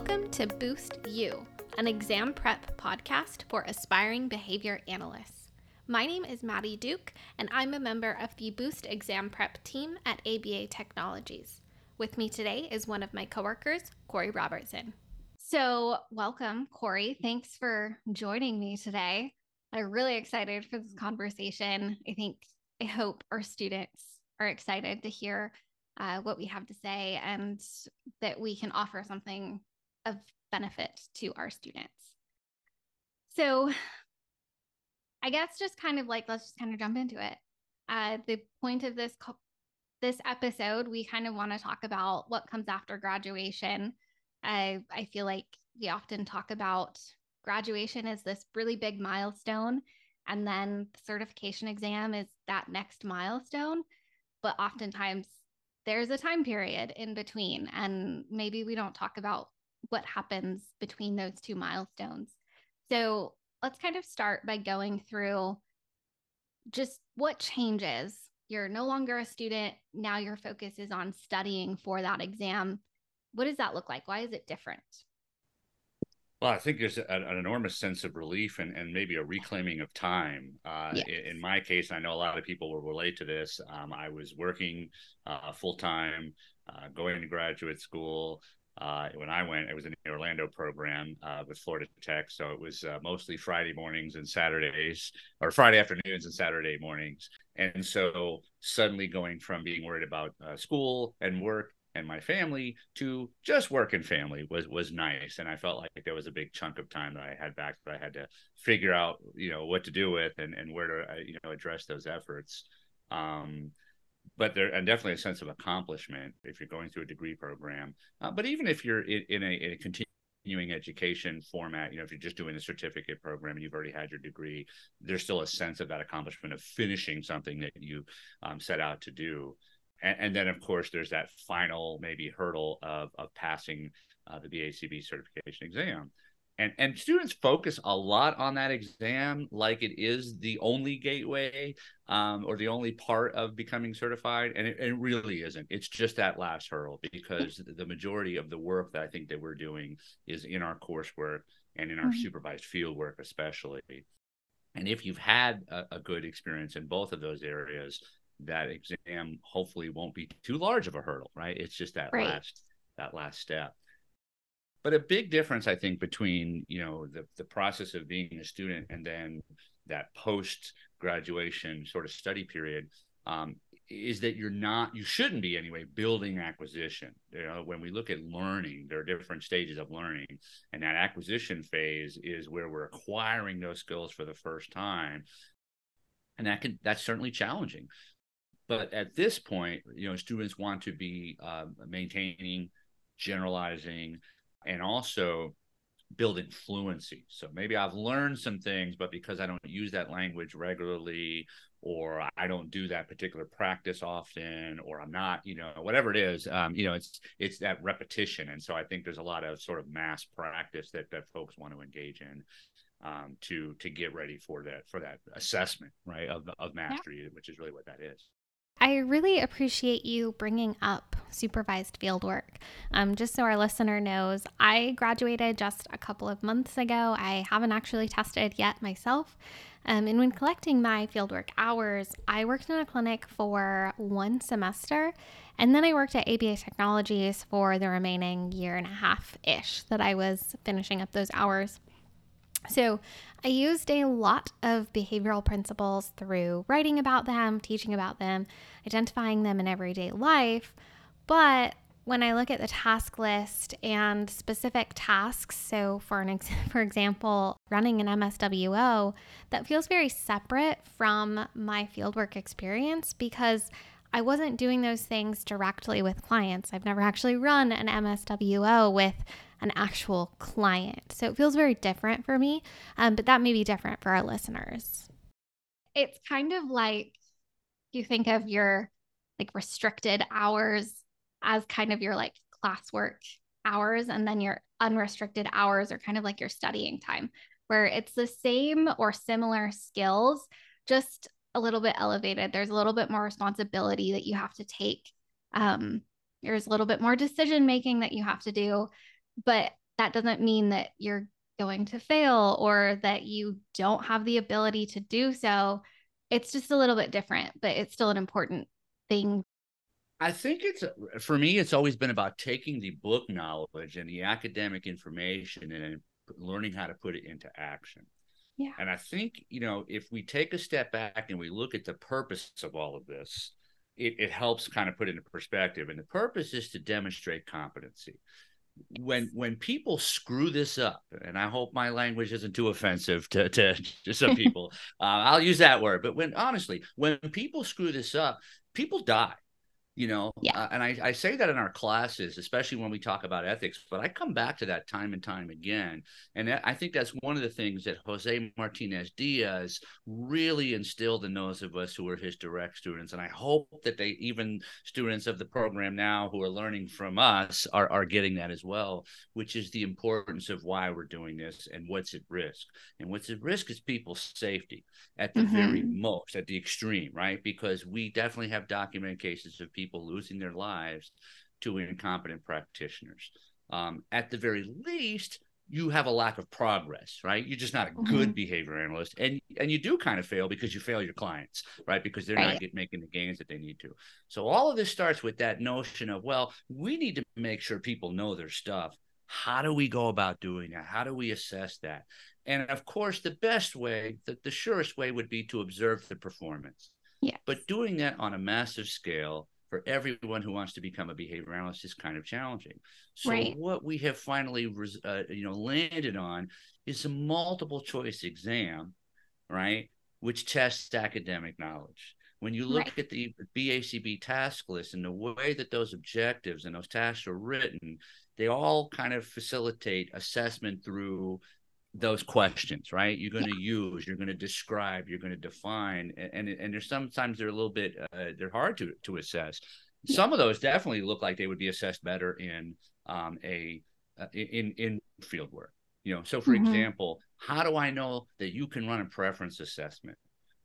Welcome to Boost U, an exam prep podcast for aspiring behavior analysts. My name is Maddie Duke, and I'm a member of the Boost exam prep team at ABA Technologies. With me today is one of my coworkers, Corey Robertson. So, welcome, Corey. Thanks for joining me today. I'm really excited for this conversation. I think, I hope our students are excited to hear uh, what we have to say and that we can offer something of benefit to our students. So, I guess just kind of like let's just kind of jump into it. Uh, the point of this co- this episode, we kind of want to talk about what comes after graduation. I I feel like we often talk about graduation as this really big milestone, and then the certification exam is that next milestone. But oftentimes there's a time period in between, and maybe we don't talk about what happens between those two milestones. So let's kind of start by going through just what changes. You're no longer a student. Now your focus is on studying for that exam. What does that look like? Why is it different? Well, I think there's a, an enormous sense of relief and, and maybe a reclaiming of time. Uh, yes. in, in, my case, I know a lot of people will relate to this. Um, I was working uh, full time, uh, going to graduate school, uh, when I went, it was in the Orlando program uh, with Florida Tech. So it was uh, mostly Friday mornings and Saturdays, or Friday afternoons and Saturday mornings. And so suddenly going from being worried about uh, school and work and my family to just work and family was was nice and i felt like there was a big chunk of time that i had back that i had to figure out you know what to do with and, and where to uh, you know address those efforts um, but there and definitely a sense of accomplishment if you're going through a degree program. Uh, but even if you're in, in, a, in, a, continuing education format, you know, if you're just doing a certificate program and you've already had your degree, there's still a sense of that accomplishment of finishing something that you um, set out to do. And, and, then, of course, there's that final maybe hurdle of of passing uh, the BACB certification exam and and students focus a lot on that exam like it is the only gateway um, or the only part of becoming certified and it, it, really isn't it's just that last hurdle because the majority of the work that i think that we're doing is in our coursework and in our mm-hmm. supervised field work especially and if you've had a, a good experience in both of those areas that exam hopefully won't be too large of a hurdle right it's just that right. last that last step but a big difference i think between you know the, the process of being a student and then that post graduation sort of study period um, is that you're not you shouldn't be anyway building acquisition. You know when we look at learning there are different stages of learning and that acquisition phase is where we're acquiring those skills for the first time. And that can that's certainly challenging. But at this point you know students want to be uh, maintaining generalizing and also building fluency. So maybe I've learned some things, but because I don't use that language regularly, or I don't do that particular practice often, or I'm not, you know, whatever it is, um, you know, it's it's that repetition. And so I think there's a lot of sort of mass practice that that folks want to engage in um, to to get ready for that for that assessment, right, of of mastery, yeah. which is really what that is. I really appreciate you bringing up supervised fieldwork. Um, just so our listener knows, I graduated just a couple of months ago. I haven't actually tested yet myself. Um, and when collecting my fieldwork hours, I worked in a clinic for one semester, and then I worked at ABA Technologies for the remaining year and a half ish that I was finishing up those hours. So I used a lot of behavioral principles through writing about them, teaching about them, identifying them in everyday life. But when I look at the task list and specific tasks, so for an ex- for example, running an MSWO, that feels very separate from my fieldwork experience because I wasn't doing those things directly with clients. I've never actually run an MSWO with an actual client. So it feels very different for me, um, but that may be different for our listeners. It's kind of like you think of your like restricted hours as kind of your like classwork hours, and then your unrestricted hours are kind of like your studying time, where it's the same or similar skills, just a little bit elevated. There's a little bit more responsibility that you have to take. Um, there's a little bit more decision making that you have to do but that doesn't mean that you're going to fail or that you don't have the ability to do so. It's just a little bit different, but it's still an important thing. I think it's for me, it's always been about taking the book knowledge and the academic information and learning how to put it into action. Yeah. And I think, you know, if we take a step back and we look at the purpose of all of this, it, it helps kind of put it into perspective. And the purpose is to demonstrate competency. When when people screw this up, and I hope my language isn't too offensive to, to, to some people, uh, I'll use that word. But when honestly, when people screw this up, people die you know yeah. Uh, and I, I say that in our classes especially when we talk about ethics but i come back to that time and time again and i think that's one of the things that jose martinez diaz really instilled in those of us who are his direct students and i hope that they even students of the program now who are learning from us are, are getting that as well which is the importance of why we're doing this and what's at risk and what's at risk is people's safety at the mm-hmm. very most at the extreme right because we definitely have documented cases of people people losing their lives to incompetent practitioners. Um, at the very least, you have a lack of progress, right? You're just not a good mm-hmm. behavior analyst, and and you do kind of fail because you fail your clients, right? Because they're right. not get, making the gains that they need to. So all of this starts with that notion of well, we need to make sure people know their stuff. How do we go about doing that? How do we assess that? And of course, the best way, the, the surest way, would be to observe the performance. Yeah. But doing that on a massive scale for everyone who wants to become a behavior analyst is kind of challenging. So right. what we have finally, uh, you know, landed on is a multiple choice exam, right, which tests academic knowledge. When you look right. at the BACB task list and the way that those objectives and those tasks are written, they all kind of facilitate assessment through those questions, right? You're going to yeah. use, you're going to describe, you're going to define, and and, and there's sometimes they're a little bit uh, they're hard to to assess. Yeah. Some of those definitely look like they would be assessed better in um, a uh, in in field work. You know, so for mm-hmm. example, how do I know that you can run a preference assessment?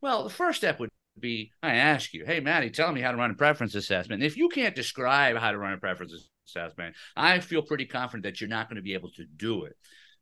Well, the first step would be I ask you, hey Maddie, tell me how to run a preference assessment. And if you can't describe how to run a preference assessment, I feel pretty confident that you're not going to be able to do it.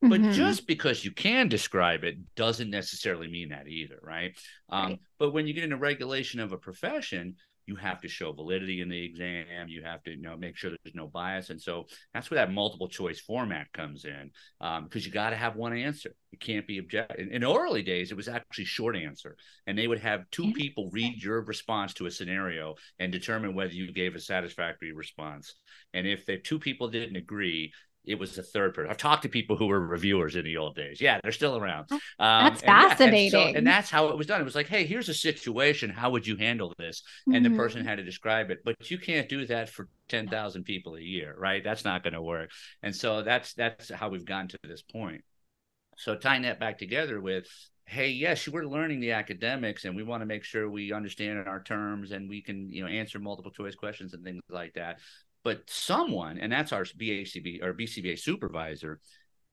But mm-hmm. just because you can describe it doesn't necessarily mean that either, right? Um, right? But when you get into regulation of a profession, you have to show validity in the exam. You have to you know make sure there's no bias, and so that's where that multiple choice format comes in because um, you got to have one answer. It can't be object. In, in, early days, it was actually short answer, and they would have two people read your response to a scenario and determine whether you gave a satisfactory response. And if the two people didn't agree, it was the third person. I've talked to people who were reviewers in the old days. Yeah, they're still around. Um, that's fascinating. Yeah, and, so, and, that's how it was done. It was like, hey, here's a situation. How would you handle this? And mm-hmm. the person had to describe it. But you can't do that for ten thousand people a year, right? That's not going to work. And so that's that's how we've gotten to this point. So tying that back together with hey yes we're learning the academics and we want to make sure we understand our terms and we can you know answer multiple choice questions and things like that but someone, and that's our BACB or BCBA supervisor,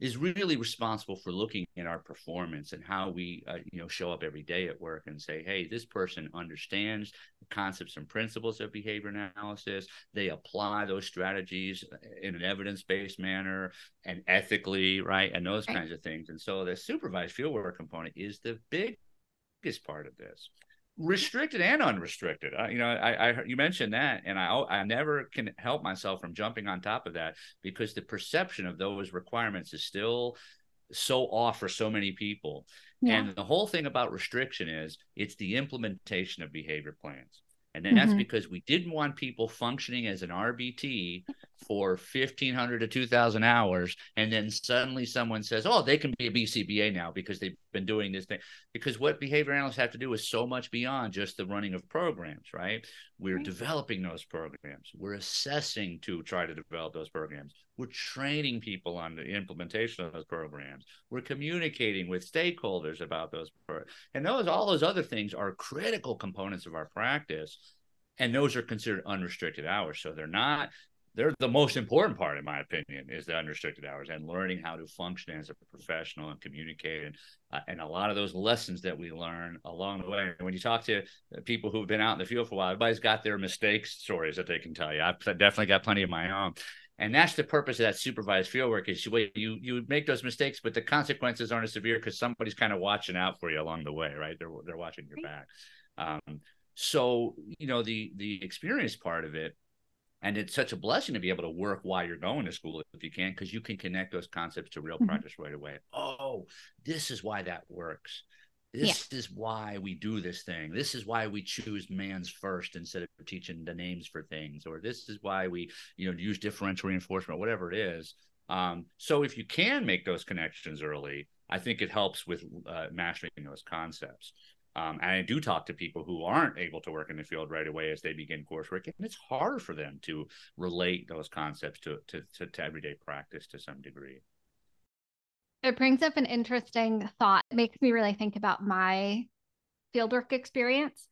is really responsible for looking at our performance and how we uh, you know show up every day at work and say hey this person understands the concepts and principles of behavior analysis. They apply those strategies in an evidence-based manner and ethically right and those kinds of things. And so the supervised fieldwork component is the biggest part of this restricted and unrestricted. Uh, you know, I, I you mentioned that, and I I never can help myself from jumping on top of that because the perception of those requirements is still so off for so many people. Yeah. And the whole thing about restriction is it's the implementation of behavior plans. And then mm-hmm. that's because we didn't want people functioning as an RBT for 1500 to 2000 hours. And then suddenly someone says, oh, they can be a BCBA now because they've been doing this thing. Because what behavior analysts have to do is so much beyond just the running of programs, right? We're right. developing those programs, we're assessing to try to develop those programs, we're training people on the implementation of those programs, we're communicating with stakeholders about those. Pro- and those, all those other things are critical components of our practice and those are considered unrestricted hours so they're not they're the most important part in my opinion is the unrestricted hours and learning how to function as a professional and communicate. And, uh, and a lot of those lessons that we learn along the way. When you talk to people who've been out in the field for a while everybody's got their mistakes stories that they can tell you. I've definitely got plenty of my own. And that's the purpose of that supervised field work is you you you make those mistakes, but the consequences aren't as severe because somebody's kind of watching out for you along the way, right? They're they're watching your back. Um, so you know the the experience part of it and it's such a blessing to be able to work while you're going to school if you can because you can connect those concepts to real mm-hmm. practice right away. Oh this is why that works. This yeah. is why we do this thing. This is why we choose mands first instead of teaching the names for things or this is why we you know use differential reinforcement whatever it is. Um, so if you can make those connections early i think it helps with uh, mastering those concepts um, and I do talk to people who aren't able to work in the field right away as they begin coursework, and it's hard for them to relate those concepts to, to, to, to everyday practice to some degree. It brings up an interesting thought. It makes me really think about my fieldwork experience.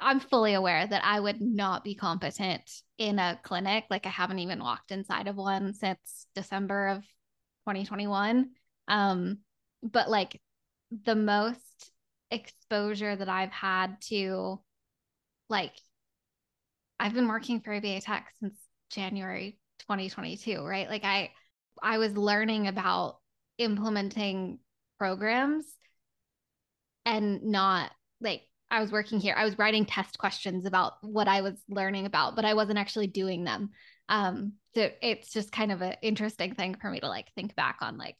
I'm fully aware that I would not be competent in a clinic. Like I haven't even walked inside of one since December of 2021. Um, but like the most exposure that I've had to like I've been working for ABA Tech since January 2022, right? Like I I was learning about implementing programs and not like I was working here. I was writing test questions about what I was learning about, but I wasn't actually doing them. Um, so it's just kind of an interesting thing for me to like think back on like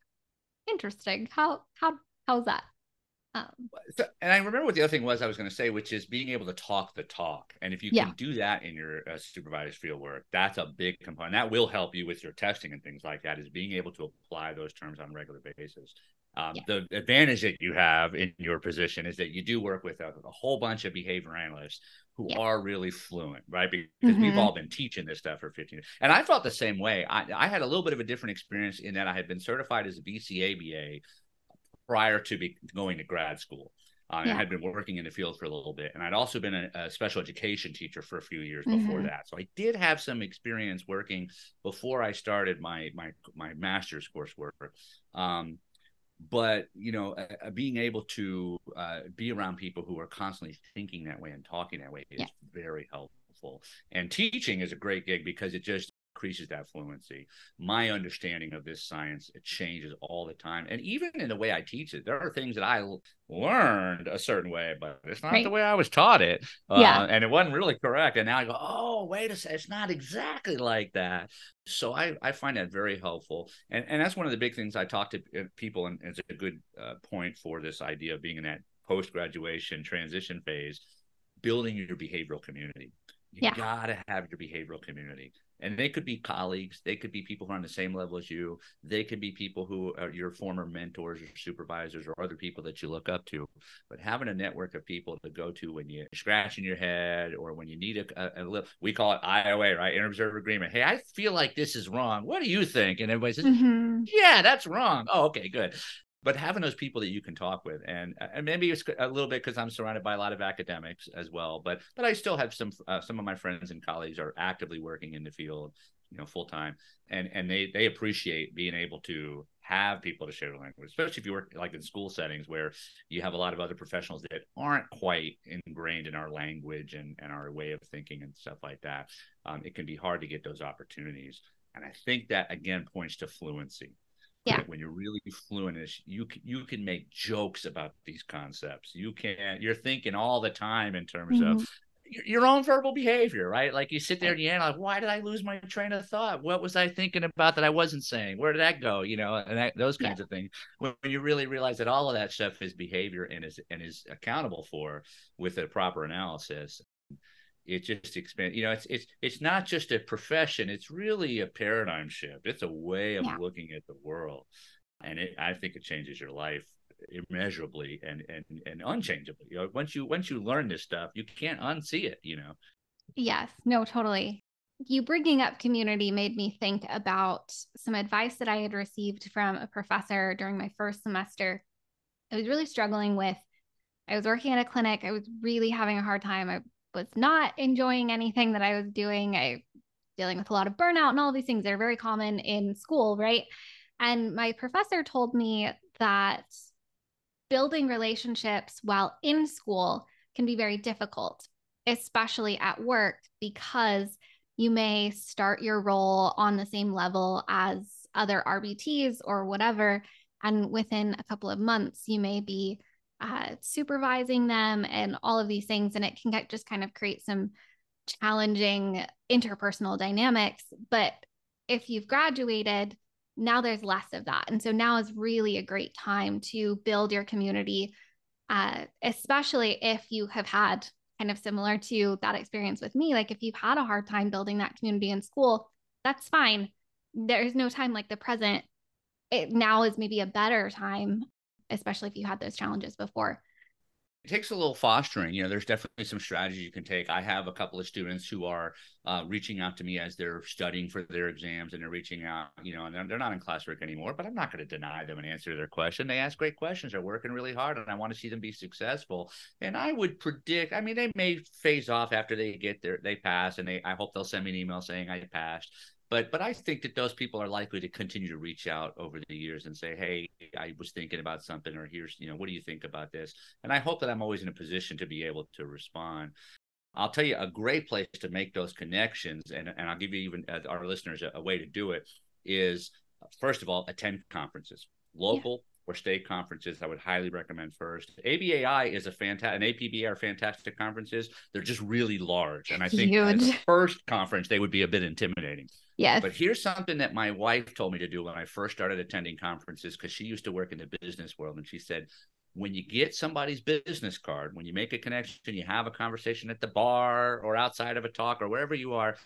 interesting. How how how's that? Um, so, and I remember what the other thing was I was going to say, which is being able to talk the talk. And if you yeah. can do that in your uh, supervised field work, that's a big component. That will help you with your testing and things like that. Is being able to apply those terms on a regular basis. Um, yeah. The advantage that you have in your position is that you do work with a, a whole bunch of behavior analysts who yeah. are really fluent, right? Because mm-hmm. we've all been teaching this stuff for 15 years. And I felt the same way. I, I, had a little bit of a different experience in that I had been certified as a BCABA prior to be going to grad school. Uh, yeah. I had been working in the field for a little bit, and I'd also been a, a special education teacher for a few years mm-hmm. before that. So I did have some experience working before I started my my my master's coursework. Um, but you know, uh, being able to uh, be around people who are constantly thinking that way and talking that way is yeah. very helpful. And teaching is a great gig because it just increases that fluency. My understanding of this science it changes all the time, and even in the way I teach it, there are things that I learned a certain way, but it's not right. the way I was taught it. Uh, yeah, uh, and it wasn't really correct. And now I go, oh, wait a second, it's not exactly like that. So I I find that very helpful, and and that's one of the big things I talk to uh, people, and it's a good uh, point for this idea of being in that post graduation transition phase, building your behavioral community. You yeah. gotta have your behavioral community and they could be colleagues they could be people who are on the same level as you they could be people who are your former mentors or supervisors or other people that you look up to. But having a network of people to go to when you're scratching your head or when you need a, a, a little we call it ioa right? Interobserver agreement. Hey i feel like this is wrong. What do you think? And everybody says mm-hmm. yeah that's wrong. Oh okay good but having those people that you can talk with and and maybe it's a little bit because i'm surrounded by a lot of academics as well but but i still have some uh, some of my friends and colleagues are actively working in the field you know full time and and they they appreciate being able to have people to share the language especially if you work like in school settings where you have a lot of other professionals that aren't quite ingrained in our language and, and our way of thinking and stuff like that. Um, it can be hard to get those opportunities and i think that again points to fluency yeah. When you're really fluent you you can make jokes about these concepts. You can you're thinking all the time in terms mm-hmm. of your own verbal behavior right? Like you sit there and you analyze why did i lose my train of thought? What was i thinking about that i wasn't saying? Where did that go? You know and that, those kinds yeah. of things. When, when you really realize that all of that stuff is behavior and is and is accountable for with a proper analysis it just expands. You know, it's it's it's not just a profession; it's really a paradigm shift. It's a way of yeah. looking at the world, and it, I think it changes your life immeasurably and and and unchangeably. You know, once you once you learn this stuff, you can't unsee it. You know. Yes. No. Totally. You bringing up community made me think about some advice that I had received from a professor during my first semester. I was really struggling with. I was working at a clinic. I was really having a hard time. I was not enjoying anything that I was doing. I dealing with a lot of burnout and all these things that are very common in school, right? And my professor told me that building relationships while in school can be very difficult, especially at work, because you may start your role on the same level as other RBTs or whatever. And within a couple of months, you may be uh, supervising them and all of these things. And it can get, just kind of create some challenging interpersonal dynamics. But if you've graduated, now there's less of that. And so now is really a great time to build your community, uh, especially if you have had kind of similar to that experience with me. Like if you've had a hard time building that community in school, that's fine. There's no time like the present. It now is maybe a better time, especially if you had those challenges before it takes a little fostering. You know, there's definitely some strategies you can take. I have a couple of students who are uh, reaching out to me as they're studying for their exams and they're reaching out, you know, and they're, they're not in classwork anymore, but I'm not going to deny them an answer to their question. They ask great questions. They're working really hard and I want to see them be successful. And I would predict, I mean, they may phase off after they get there, they pass, and they, I hope they'll send me an email saying I passed but but I think that those people are likely to continue to reach out over the years and say, "Hey, I was thinking about something," or "Here's, you know, what do you think about this?" And I hope that I'm always in a position to be able to respond. I'll tell you a great place to make those connections, and and I'll give you even uh, our listeners a, a, way to do it is first of all attend conferences, local. Or state conferences, I would highly recommend first. ABAI is a fantastic, and APBA are fantastic conferences. They're just really large, and I think as first conference they would be a bit intimidating. Yes. But here's something that my wife told me to do when I first started attending conferences because she used to work in the business world, and she said, when you get somebody's business card, when you make a connection, you have a conversation at the bar or outside of a talk or wherever you are,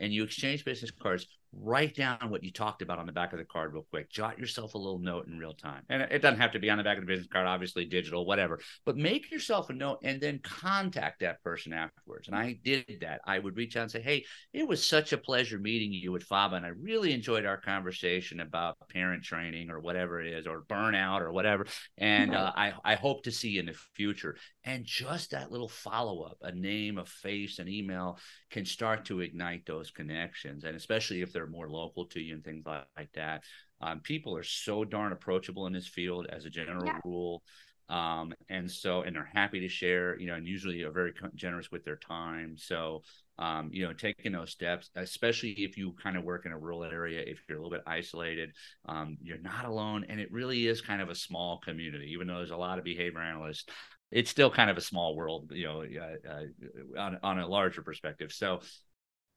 and you exchange business cards, write down what you talked about on the back of the card real quick. Jot yourself a little note in real time. And it doesn't have to be on the back of the business card, obviously digital, whatever. But make yourself a note and then contact that person afterwards. And I did that. I would reach out and say, Hey, it was such a pleasure meeting you at FABA. And I really enjoyed our conversation about parent training or whatever it is, or burnout or whatever. And uh, I, I hope to see you in the future. And just that little follow up, a name, a face, an email can start to ignite those connections. And especially if they're more local to you and things like, like that. Um, people are so darn approachable in this field as a general yeah. rule. Um, and so, and they're happy to share, you know, and usually are very generous with their time. So, um, you know, taking those steps, especially if you kind of work in a rural area, if you're a little bit isolated, um, you're not alone. And it really is kind of a small community, even though there's a lot of behavior analysts. It's still kind of a small world, you know, uh, uh, on on a larger perspective. So,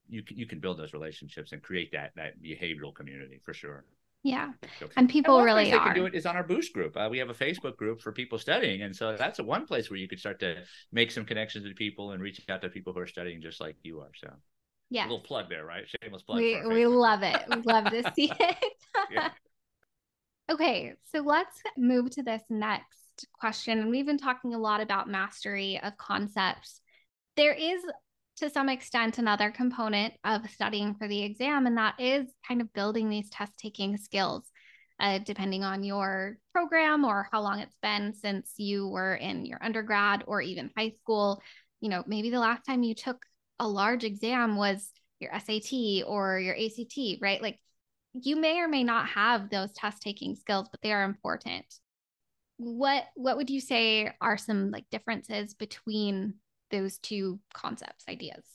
you can you can build those relationships and create that that behavioral community for sure. Yeah, and people and really are. Can do it is on our Boost group. Uh, we have a Facebook group for people studying, and so that's a one place where you could start to make some connections with people and reach out to people who are studying just like you are. So, yeah, a little plug there, right? Shameless plug. We we love it. We love to see it. yeah. Okay, so let's move to this next question, and we've been talking a lot about mastery of concepts. There is to some extent another component of studying for the exam, and that is kind of building these test taking skills. Uh, depending on your program or how long it's been since you were in your undergrad or even high school, you know, maybe the last time you took a large exam was your SAT or your ACT, right? Like you may or may not have those test taking skills, but they are important. What what would you say are some like differences between those two concepts, ideas?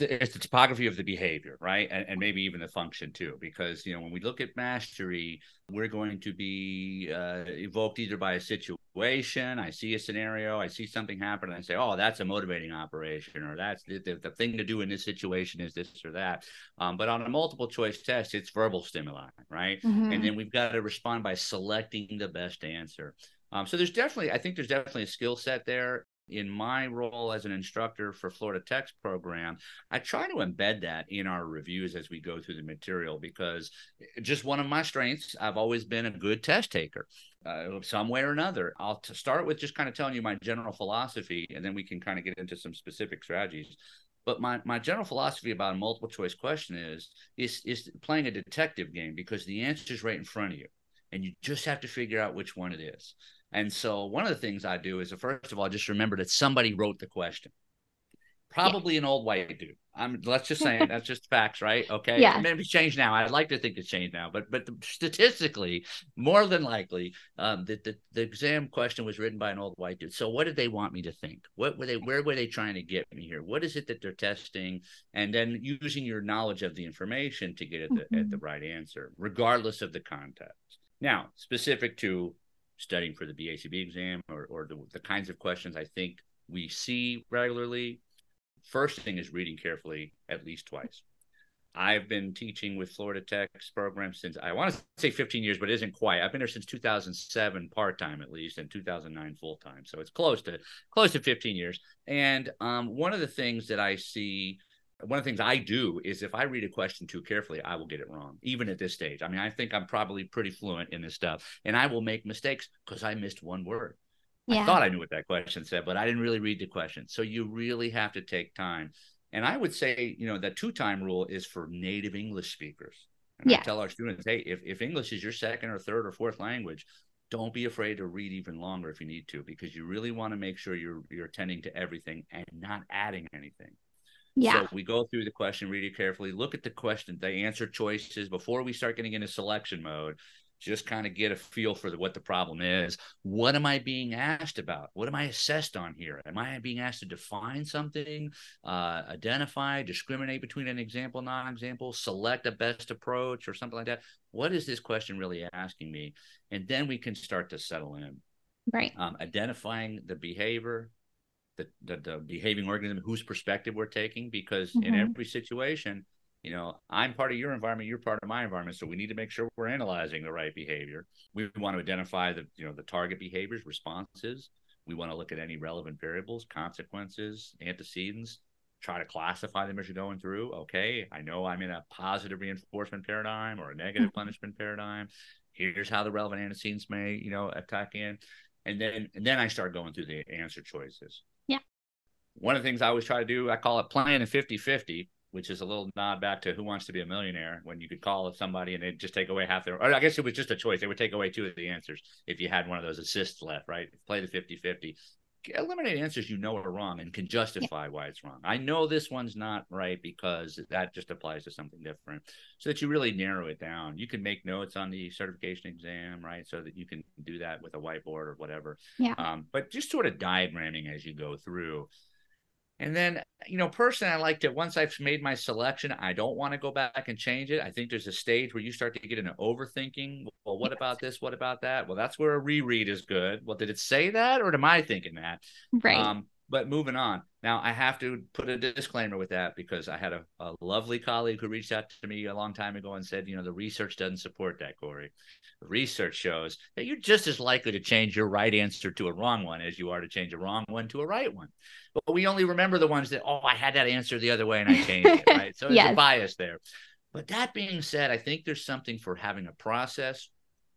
It's the topography of the behavior, right? And, and, maybe even the function too, because, you know, when we look at mastery, we're going to be uh, evoked either by a situation. I see a scenario, I see something happen, and I say, oh, that's a motivating operation, or that's the, the, the thing to do in this situation is this or that. Um, but on a multiple choice test, it's verbal stimuli, right? Mm-hmm. And then we've got to respond by selecting the best answer. Um, so there's definitely, I think there's definitely a skill set there in my role as an instructor for Florida Tech's program, I try to embed that in our reviews as we go through the material because just one of my strengths, I've always been a good test taker. Uh, some way or another. I'll t- start with just kind of telling you my general philosophy, and then we can kind of get into some specific strategies. But my, my general philosophy about a multiple choice question is, is is playing a detective game because the answer is right in front of you, and you just have to figure out which one it is. And so one of the things I do is, first of all, just remember that somebody wrote the question. Probably yeah. an old white dude. I'm let's just say that's just facts, right? Okay. Yeah. Maybe changed now. I'd like to think it's changed now, but but statistically, more than likely, um, the, the the exam question was written by an old white dude. So what did they want me to think? What were they? Where were they trying to get me here? What is it that they're testing? And then using your knowledge of the information to get at the mm-hmm. at the mm-hmm. right answer, regardless of the context. Now, specific to studying for the BACB exam or or the, the kinds of questions I think we see regularly First thing is reading carefully at least twice. I've been teaching with Florida Tech's program since I want to say 15 years, but it isn't quite. I've been there since 2007 part time at least, and 2009 full time. So it's close to close to 15 years. And um, one of the things that I see, one of the things I do is if I read a question too carefully, I will get it wrong, even at this stage. I mean, I think I'm probably pretty fluent in this stuff, and I will make mistakes because I missed one word. Yeah. I thought I knew what that question said, but I didn't really read the question. So you really have to take time. And I would say, you know, that two time rule is for native English speakers. And yeah. I tell our students, hey, if, if English is your second or third or fourth language, don't be afraid to read even longer if you need to, because you really want to make sure you're you're attending to everything and not adding anything. Yeah. So we go through the question, read it carefully, look at the question, the answer choices before we start getting into selection mode just kind of get a feel for the, what the problem is. What am I being asked about? What am I assessed on here? Am I being asked to define something, uh, identify, discriminate between an example, non-example, select a best approach, or something like that? What is this question really asking me? And then we can start to settle in. Right. Um, identifying the behavior, the, the, the behaving organism, whose perspective we're taking, because mm-hmm. in every situation you know i'm part of your environment you're part of my environment. So we need to make sure we're analyzing the right behavior. We want to identify the you know the target behaviors responses. We want to look at any relevant variables consequences antecedents try to classify them as you're going through. Okay i know i'm in a positive reinforcement paradigm or a negative mm-hmm. punishment paradigm. Here's how the relevant antecedents may you know attack in. And then and then i start going through the answer choices one of the things i always try to do i call it playing a 50-50 which is a little nod back to Who Wants to Be a Millionaire when you could call somebody and they'd just take away half their, or I guess it was just a choice. They would take away two of the answers if you had one of those assists left, right? Play the 50 50. Eliminate answers you know are wrong and can justify yeah. why it's wrong. I know this one's not right because that just applies to something different. So that you really narrow it down. You can make notes on the certification exam, right? So that you can do that with a whiteboard or whatever. Yeah. Um, but just sort of diagramming as you go through. And then, you know, personally, I like to once I've made my selection, I don't want to go back and change it. I think there's a stage where you start to get into overthinking. Well, what about this? What about that? Well, that's where a reread is good. Well, did it say that, or am I thinking that? Right. Um, but moving on. Now, I have to put a disclaimer with that because I had a, a lovely colleague who reached out to me a long time ago and said, you know, the research doesn't support that, Corey. The research shows that you're just as likely to change your right answer to a wrong one as you are to change a wrong one to a right one. But we only remember the ones that, oh, I had that answer the other way and I changed it, right? So yes. there's a bias there. But that being said, I think there's something for having a process,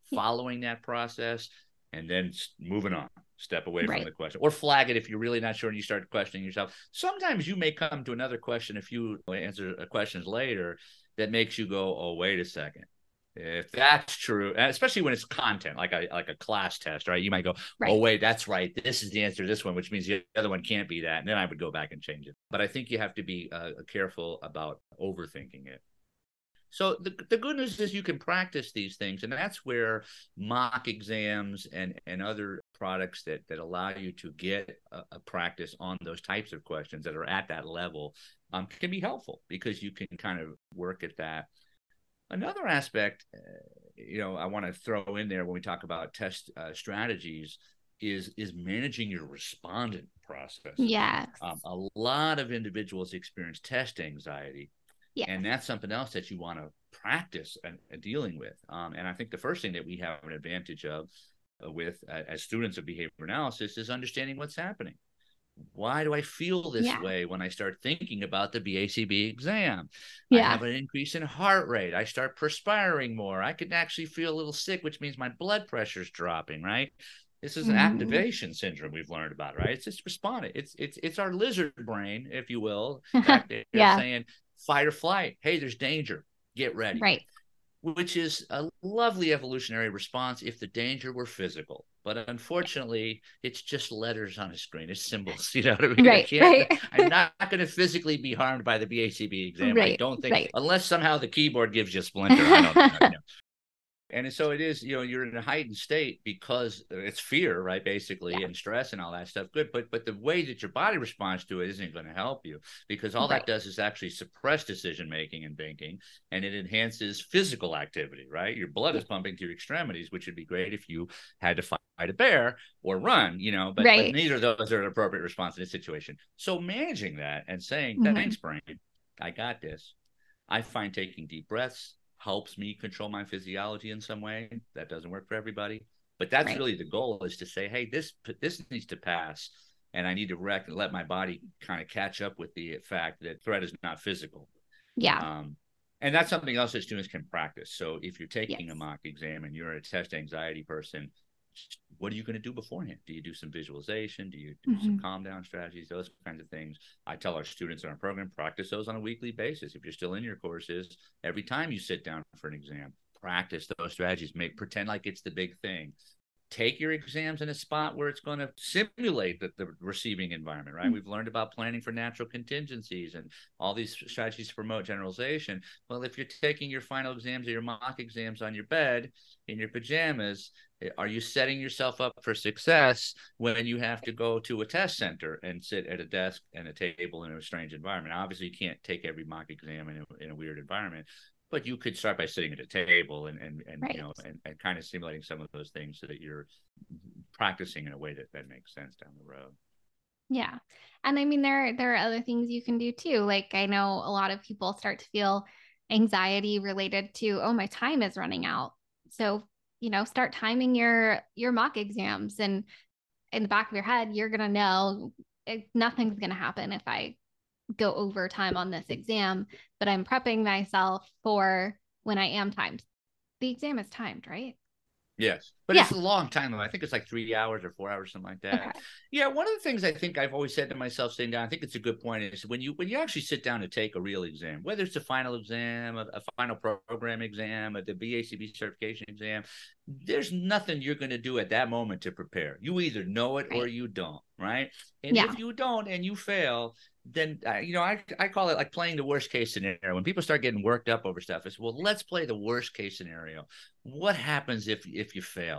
following that process, and then moving on step away right. from the question or flag it if you're really not sure and you start questioning yourself. Sometimes you may come to another question if you answer questions later that makes you go oh wait a second. If that's true especially when it's content like a like a class test right? You might go oh, right. oh wait that's right. This is the answer to this one which means the other one can't be that and then i would go back and change it. But i think you have to be uh, careful about overthinking it so the, the good news is you can practice these things, and that's where mock exams and, and other products that, that allow you to get a, a practice on those types of questions that are at that level um, can be helpful because you can kind of work at that. Another aspect, uh, you know, I want to throw in there when we talk about test uh, strategies is is managing your respondent process. Yes. Um, a lot of individuals experience test anxiety yeah. And that's something else that you want to practice and, and dealing with. Um, and I think the first thing that we have an advantage of uh, with uh, as students of behavior analysis is understanding what's happening. Why do I feel this yeah. way when I start thinking about the BACB exam? Yeah. I have an increase in heart rate. I start perspiring more. I can actually feel a little sick, which means my blood pressure's dropping, right? This is an mm-hmm. activation syndrome we've learned about, right? It's just responding. It's it's it's our lizard brain, if you will, yeah. saying fight or flight. Hey, there's danger. Get ready. Right. Which is a lovely evolutionary response if the danger were physical. but unfortunately, it's just letters on a screen. It's symbols. You know what I mean? Right, I right. I'm not going to physically be harmed by the BACB exam. Right, I don't think, right. unless somehow the keyboard gives you a splinter. I don't know. And so it is, you know, you're in a heightened state because it's fear, right? Basically, Yeah. and stress and all that stuff. Good. But but the way that your body responds to it isn't going to help you because all Right. that does is actually suppress decision making and thinking and it enhances physical activity, right? Your blood is pumping to your extremities, which would be great if you had to fight a bear or run, you know, but, Right. but neither of those are an appropriate response in this situation. So managing that and saying, Mhm. thanks, brain, I got this. I find taking deep breaths helps me control my physiology in some way. That doesn't work for everybody, but that's Right. really the goal is to say, hey, this this needs to pass, and I need to rec- and let my body kind of catch up with the fact that threat is not physical. Yeah. Um, and that's something else that students can practice. So if you're taking Yes. a mock exam and you're a test anxiety person, what are you going to do beforehand? Do you do some visualization? Do you do some Mhm. calm down strategies? Those kinds of things. I tell our students in our program, practice those on a weekly basis. If you're still in your courses, every time you sit down for an exam, practice those strategies. Make pretend like it's the big thing. Take your exams in a spot where it's going to simulate the, the receiving environment, right? Mhm. We've learned about planning for natural contingencies and all these strategies to promote generalization. Well, if you're taking your final exams or your mock exams on your bed in your pajamas, eh, are you setting yourself up for success when you have to go to a test center and sit at a desk and a table in a strange environment? Obviously, you can't take every mock exam in a, in a weird environment, but you could start by sitting at a table and and, and Right. you know and, and kind of simulating some of those things so that you're practicing in a way that that makes sense down the road. Yeah. And I mean there there are other things you can do too. Like I know a lot of people start to feel anxiety related to oh my time is running out. So, you know, start timing your your mock exams and in the back of your head you're going to know it, nothing's going to happen if I go over time on this exam, but I'm prepping myself for when I am timed. The exam is timed, right? Yes, but Yeah. it's a long time though. I think it's like three hours or four hours, something like that. Okay. Yeah, one of the things I think I've always said to myself sitting down, I think it's a good point, is when you when you actually sit down to take a real exam, whether it's a final exam, a, a final program exam, a, the BACB certification exam, there's nothing you're going to do at that moment to prepare. You either know it or you don't, right? And Yeah. if you don't and you fail, then uh, you know I I call it like playing the worst case scenario. When people start getting worked up over stuff, it's well, let's play the worst case scenario. What happens if if you fail?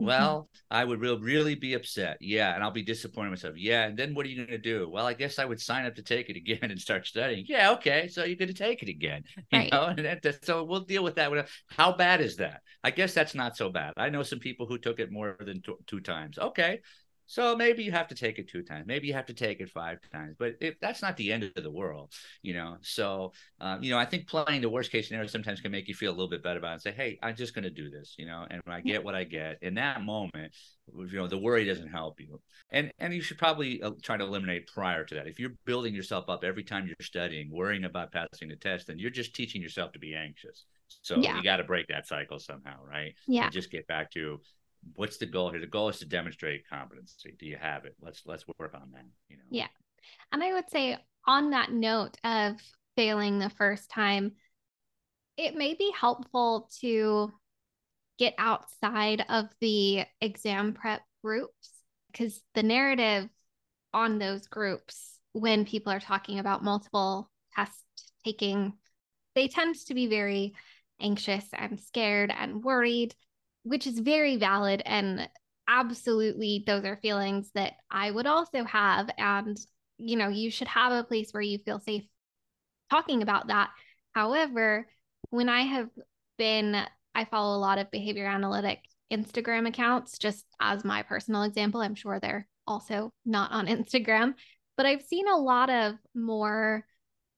Mhm. Well, I would real really be upset. Yeah, and I'll be disappointed myself. Yeah, and then what are you going to do? Well, I guess I would sign up to take it again and start studying. Yeah, okay, so you're going to take it again. You Right. know, and that, that- so we'll deal with that. How bad is that? I guess that's not so bad. I know some people who took it more than two, two times. Okay, so maybe you have to take it two times. Maybe you have to take it five times. But if that's not the end of the world, you know. So, um, you know, I think playing the worst case scenario sometimes can make you feel a little bit better about it and say, hey, I'm just going to do this, you know. And when I get what I get in that moment, you know, the worry doesn't help you. And and you should probably uh, try to eliminate prior to that. If you're building yourself up every time you're studying, worrying about passing the test, then you're just teaching yourself to be anxious. So Yeah. you got to break that cycle somehow, right? Yeah. And just get back to what's the goal here? The goal is to demonstrate competency. Do you have it? Let's let's work on that. You know. Yeah. And I would say, on that note of failing the first time, it may be helpful to get outside of the exam prep groups because the narrative on those groups, when people are talking about multiple test taking, they tend to be very anxious and scared and worried, which is very valid and absolutely those are feelings that I would also have. And, you know, you should have a place where you feel safe talking about that. However, when I have been, I follow a lot of behavior analytic Instagram accounts, just as my personal example. I'm sure they're also not on Instagram, but I've seen a lot of more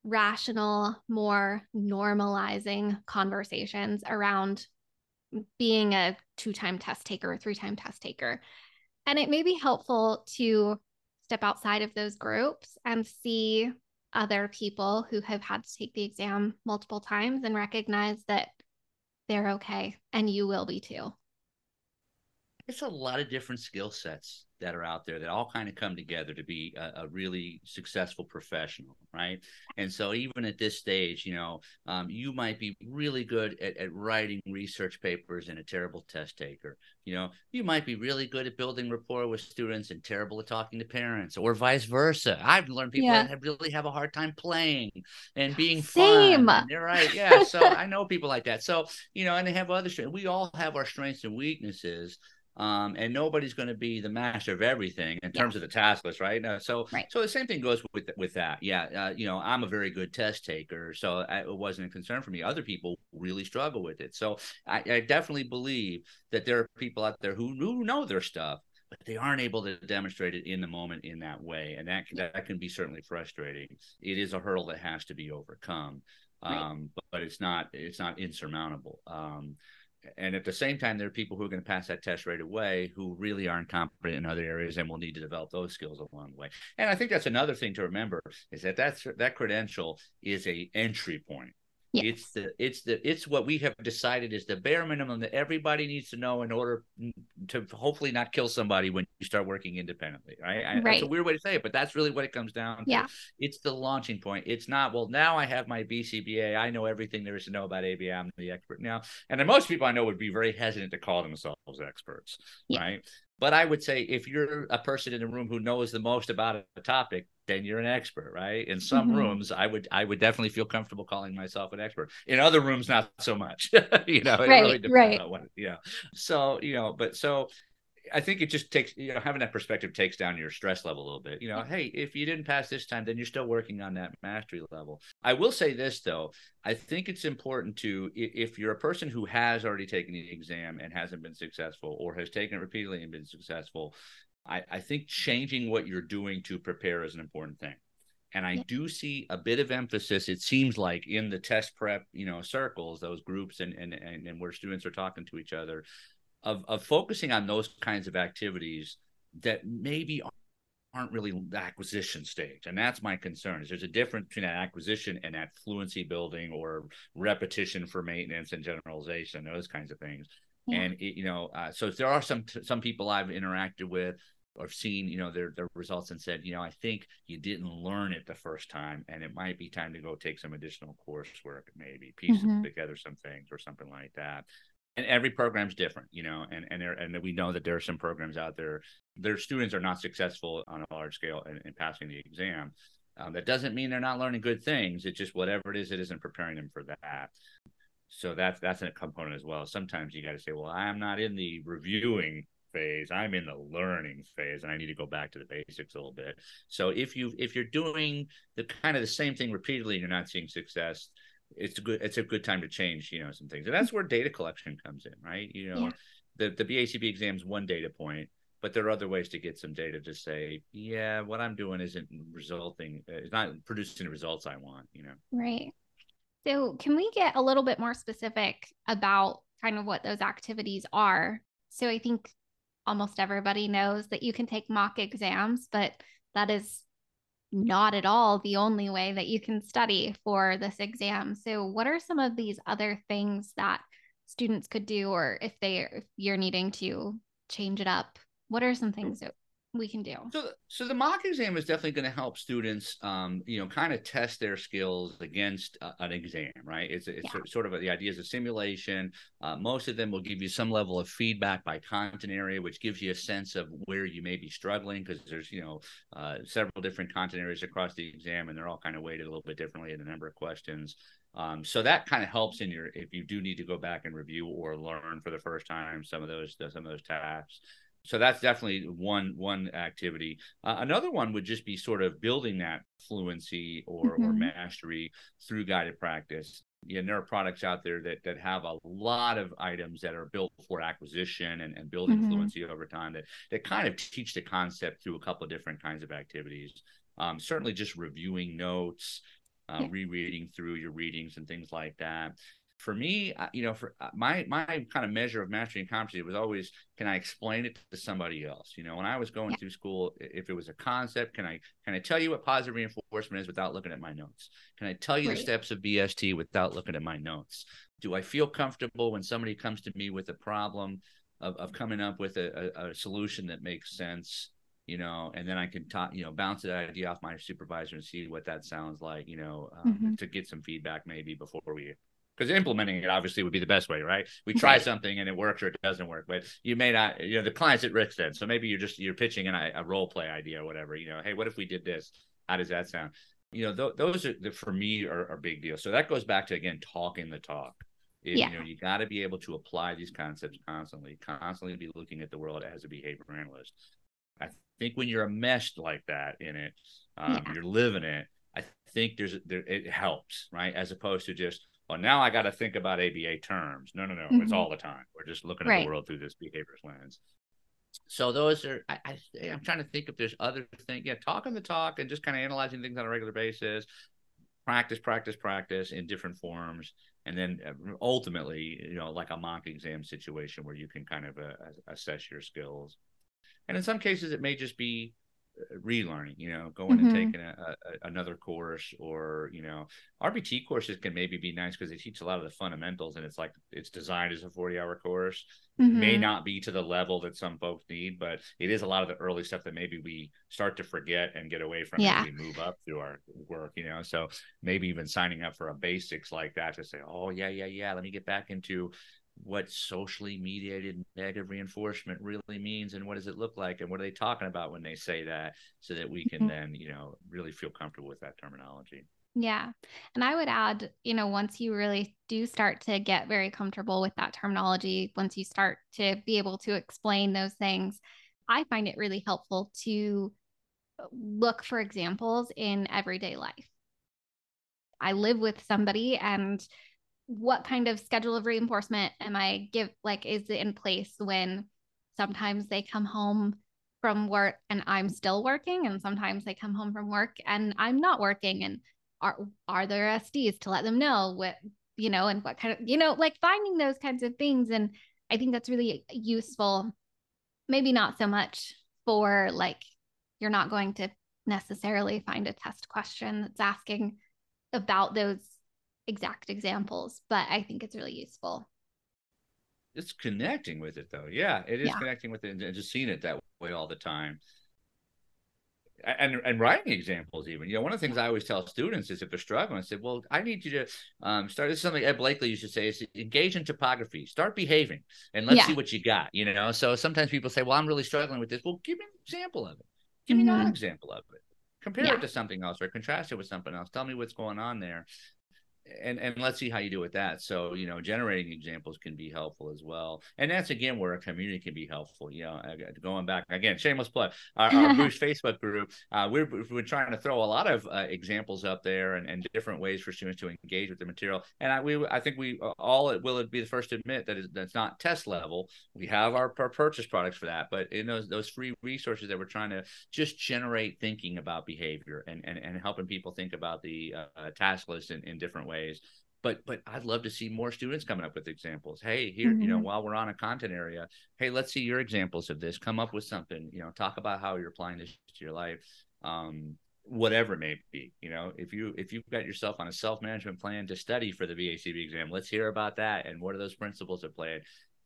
rational, more normalizing conversations around being a two time test taker or three time test taker. And it may be helpful to step outside of those groups and see other people who have had to take the exam multiple times and recognize that they're okay and you will be too. It's a lot of different skill sets. That are out there that all kind of come together to be a, a, really successful professional, right? And so even at this stage, you know, um, you might be really good at, at writing research papers and a terrible test taker. You know, you might be really good at building rapport with students and terrible at talking to parents, or vice versa. I've learned people yeah. that really have a hard time playing and being Same. fun. You're right, yeah. So I know people like that. So you know, and they have other strengths. We all have our strengths and weaknesses um, and nobody's going to be the master of everything in terms yeah. of the task list, right? Uh, so, right. so the same thing goes with with that. Yeah, uh, you know, I'm a very good test taker, so I, it wasn't a concern for me. Other people really struggle with it, so I, I definitely believe that there are people out there who who know their stuff, but they aren't able to demonstrate it in the moment in that way, and that that can be certainly frustrating. It is a hurdle that has to be overcome, um, right. but, but, it's not it's not insurmountable. Um, and at the same time, there are people who are going to pass that test right away who really aren't competent in other areas and will need to develop those skills along the way. And I think that's another thing to remember is that that's, that credential is a entry point. Yes. It's the it's the it's what we have decided is the bare minimum that everybody needs to know in order to hopefully not kill somebody when you start working independently. Right? right. That's a weird way to say it, but that's really what it comes down to. Yeah. It's the launching point. It's not well now I have my BCBA. I know everything there is to know about ABA. I'm the expert now. And then most people I know would be very hesitant to call themselves experts. Yeah. Right. But I would say if you're a person in the room who knows the most about a topic, then you're an expert, right? In some mm-hmm. rooms, I would I would definitely feel comfortable calling myself an expert. In other rooms, not so much. you know, right, really right. What, yeah. So you know, but so I think it just takes you know having that perspective takes down your stress level a little bit. You know, hey, if you didn't pass this time, then you're still working on that mastery level. I will say this though, I think it's important to if you're a person who has already taken the exam and hasn't been successful, or has taken it repeatedly and been successful, I, I think changing what you're doing to prepare is an important thing. And I do see a bit of emphasis, it seems like, in the test prep, you know, circles, those groups and and and, and where students are talking to each other of of focusing on those kinds of activities that maybe aren't really the acquisition stage and that's my concern is there's a difference between that acquisition and that fluency building or repetition for maintenance and generalization those kinds of things yeah. and it, you know uh, so there are some some people i've interacted with or seen you know their their results and said you know i think you didn't learn it the first time and it might be time to go take some additional coursework maybe piece mm-hmm. together some things or something like that and every program's different, you know, and and there, and we know that there are some programs out there. Their students are not successful on a large scale in, in passing the exam. Um, that doesn't mean they're not learning good things. It's just whatever it is, it isn't preparing them for that. So that's that's a component as well. Sometimes you got to say, well, I'm not in the reviewing phase. I'm in the learning phase, and I need to go back to the basics a little bit. So if you if you're doing the kind of the same thing repeatedly, and you're not seeing success, it's a good it's a good time to change you know some things. And that's where data collection comes in right? You know yeah. the the BACB exam is one data point but there are other ways to get some data to say yeah what i'm doing isn't resulting uh, it's not producing the results i want you know? Right. So can we get a little bit more specific about kind of what those activities are? So i think almost everybody knows that you can take mock exams but that is not at all the only way that you can study for this exam. So, what are some of these other things that students could do, or if they if you're needing to change it up? What are some things that we can do. So, so the mock exam is definitely going to help students, um, you know, kind of test their skills against uh, an exam, right? It's it's yeah. sort of a, the idea is a simulation. Uh, most of them will give you some level of feedback by content area, which gives you a sense of where you may be struggling because there's you know uh, several different content areas across the exam, and they're all kind of weighted a little bit differently in a number of questions. Um, so that kind of helps in your if you do need to go back and review or learn for the first time some of those some of those tasks so that's definitely one one activity uh, another one would just be sort of building that fluency or, mm-hmm. or mastery through guided practice yeah, there are products out there that that have a lot of items that are built for acquisition and, and building mm-hmm. fluency over time that that kind of teach the concept through a couple of different kinds of activities um, certainly just reviewing notes uh, yeah. rereading through your readings and things like that for me, you know, for uh, my my kind of measure of mastery and competency was always can I explain it to somebody else? You know, when I was going yeah. through school, if it was a concept, can I can I tell you what positive reinforcement is without looking at my notes? Can I tell you right. the steps of BST without looking at my notes? Do I feel comfortable when somebody comes to me with a problem of, of coming up with a, a, a solution that makes sense? you know, and then I can talk, you know, bounce that idea off my supervisor and see what that sounds like, you know, um, mm-hmm. to get some feedback maybe before we because implementing it obviously would be the best way, right? We try something and it works or it doesn't work, but you may not, you know, the client's at risk then. So maybe you're just you're pitching an, a role play idea or whatever. You know, hey, what if we did this? How does that sound? You know, th- those are for me are, are big deals. So that goes back to again talking the talk. It, yeah. You know, you got to be able to apply these concepts constantly, constantly be looking at the world as a behavior analyst. I think when you're enmeshed like that in it, um, yeah. you're living it. I think there's there, it helps, right? As opposed to just well, now I got to think about ABA terms. No, no, no, mm-hmm. it's all the time. We're just looking at right. the world through this behaviors lens. So those are I, I am trying to think if there's other things. Yeah, talking the talk and just kind of analyzing things on a regular basis. Practice, practice, practice in different forms, and then uh, ultimately, you know, like a mock exam situation where you can kind of uh, assess your skills. And in some cases, it may just be relearning you know going mm-hmm. and taking a, a, another course or you know rbt courses can maybe be nice because they teach a lot of the fundamentals and it's like it's designed as a 40 hour course mm-hmm. may not be to the level that some folks need but it is a lot of the early stuff that maybe we start to forget and get away from yeah. as we move up through our work you know so maybe even signing up for a basics like that to say oh yeah yeah yeah let me get back into what socially mediated negative reinforcement really means and what does it look like and what are they talking about when they say that so that we can mm-hmm. then you know really feel comfortable with that terminology. Yeah. And i would add you know once you really do start to get very comfortable with that terminology once you start to be able to explain those things i find it really helpful to look for examples in everyday life. I live with somebody and what kind of schedule of reinforcement am I give like is it in place when sometimes they come home from work and I'm still working and sometimes they come home from work and I'm not working? And are are there SDs to let them know what you know and what kind of you know like finding those kinds of things. And I think that's really useful maybe not so much for like you're not going to necessarily find a test question that's asking about those exact examples, but I think it's really useful. It's connecting with it though. Yeah, it is yeah. connecting with it and just seeing it that way all the time. And and writing examples even. You know, one of the things I always tell students is if they're struggling, I said, Well, I need you to um, start this is something Ed Blakely used to say is engage in topography, start behaving, and let's yeah. see what you got. You know, so sometimes people say, Well, I'm really struggling with this. Well, give me an example of it. Give mm-hmm. me an example of it compare yeah. it to something else or contrast it with something else tell me what's going on there and and let's see how you do with that. So you know generating examples can be helpful as well. And that's again where a community can be helpful you know going back again shameless plug our, our boost facebook group uh, we're, we're trying to throw a lot of uh, examples up there and, and different ways for students to engage with the material. And i we i think we all will be the first to admit that that's not test level. We have our, our purchase products for that. But in those those free resources that we're trying to just generate thinking about behavior and and, and helping people think about the uh, task list in, in different ways ways but but I'd love to see more students coming up with examples. Hey, here, mm-hmm. you know, mm-hmm. while we're on a content area, hey, let's see your examples of this. Come up with something, you know, talk about how you're applying this to your life. Um, whatever it may be, you know, if you if you've got yourself on a self-management plan to study for the BACB exam, let's hear about that and what are those principles at play?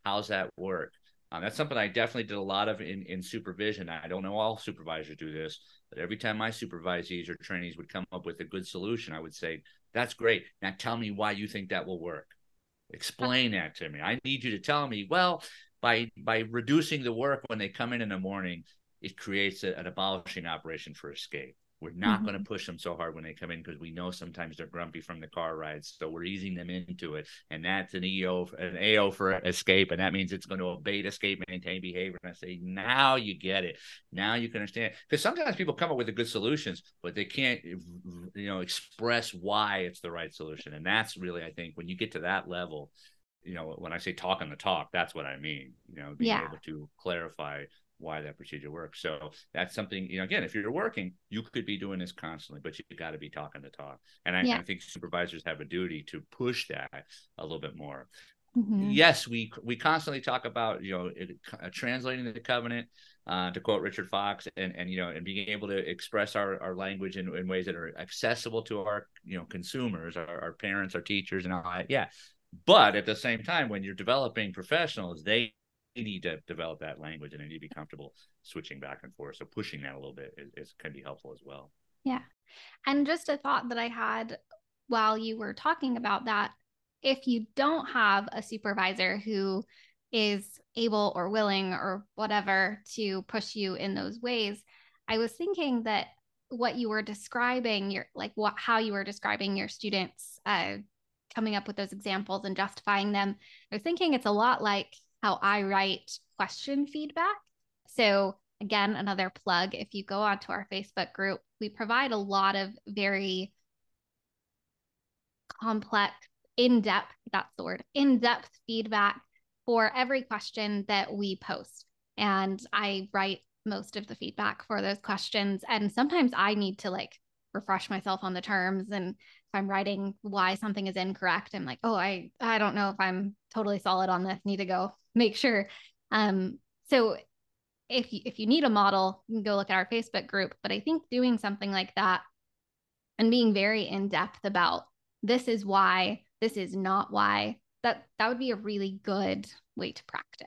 How's that work? Um, that's something I definitely did a lot of in, in supervision. I don't know all supervisors do this, but every time my supervisees or trainees would come up with a good solution, I would say, that's great. Now tell me why you think that will work. Explain that to me. I need you to tell me, well, by by reducing the work when they come in in the morning, it creates a, an abolishing operation for escape. We're not mm-hmm. going to push them so hard when they come in because we know sometimes they're grumpy from the car rides. So we're easing them into it. And that's an EO, an AO for escape. And that means it's going to abate escape, maintain behavior. And I say, now you get it. Now you can understand. Because sometimes people come up with the good solutions, but they can't, you know, express why it's the right solution. And that's really, I think, when you get to that level, you know, when I say talking the talk, that's what I mean. You know, being yeah. able to clarify why that procedure works. So that's something, you know, again, if you're working, you could be doing this constantly, but you got to be talking the talk. And I, yeah. I, think supervisors have a duty to push that a little bit more. Mm-hmm. Yes, we we constantly talk about you know it, uh, translating the covenant, uh, to quote Richard Foxx, and and you know and being able to express our, our language in, in ways that are accessible to our you know consumers, our, our parents, our teachers, and all that. Yeah, but at the same time, when you're developing professionals, they need to develop that language and I need to be comfortable switching back and forth. So pushing that a little bit is, is can be helpful as well. Yeah. And just a thought that I had while you were talking about that, if you don't have a supervisor who is able or willing or whatever to push you in those ways, I was thinking that what you were describing, your like what how you were describing your students uh, coming up with those examples and justifying them. Was thinking it's a lot like how I write question feedback. So again, another plug. If you go onto our Facebook group, we provide a lot of very complex, in-depth, that's the word, in-depth feedback for every question that we post. And I write most of the feedback for those questions. And sometimes I need to like refresh myself on the terms. And if I'm writing why something is incorrect, I'm like, oh, I I don't know if I'm totally solid on this. Need to go make sure. Um, so if you, if you need a model, you can go look at our Facebook group. But I think doing something like that and being very in depth about this is why, this is not why, that that would be a really good way to practice.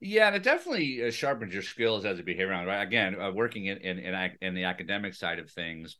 Yeah, and it definitely uh, sharpens your skills as a behavior right? Again, uh, working in, in in in the academic side of things,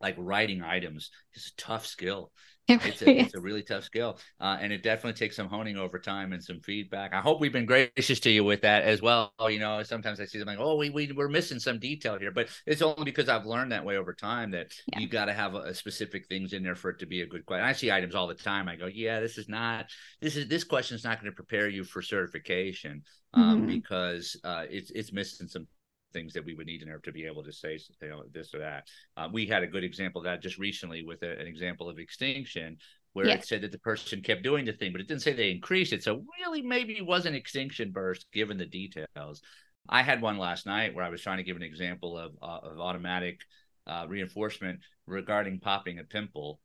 like writing items is a tough skill. It's a, it's a really tough skill, uh, and it definitely takes some honing over time and some feedback. I hope we've been gracious to you with that as well. You know, sometimes I see them like, oh, we, we we're missing some detail here, but it's only because I've learned that way over time that yeah. you got to have a, a, specific things in there for it to be a good question. I see items all the time. I go, yeah, this is not this is this question is not going to prepare you for certification um, mm-hmm. because uh, it's it's missing some things that we would need in there to be able to say you know, this or that. Uh, we had a good example of that just recently with a, an example of extinction where yes. it said that the person kept doing the thing, but it didn't say they increased it. So really, maybe it was an extinction burst given the details. I had one last night where I was trying to give an example of, uh, of automatic uh, reinforcement regarding popping a pimple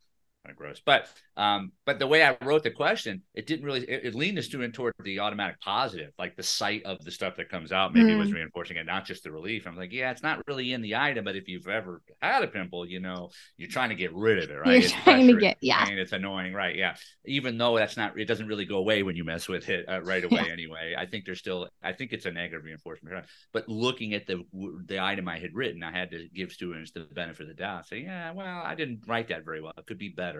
kind of gross. But um, but the way I wrote the question, it didn't really it, it, leaned the student toward the automatic positive, like the sight of the stuff that comes out maybe mm. was reinforcing it, not just the relief. I'm like, yeah, it's not really in the item, but if you've ever had a pimple, you know, you're trying to get rid of it, right? You're it's trying pressure, to get, yeah, and it's annoying, right? Yeah, even though that's not, it doesn't really go away when you mess with it uh, right away. Yeah. Anyway, I think there's still, I think it's a negative reinforcement. But looking at the the item I had written, I had to give students the benefit of the doubt. Say, yeah, well, I didn't write that very well. It could be better.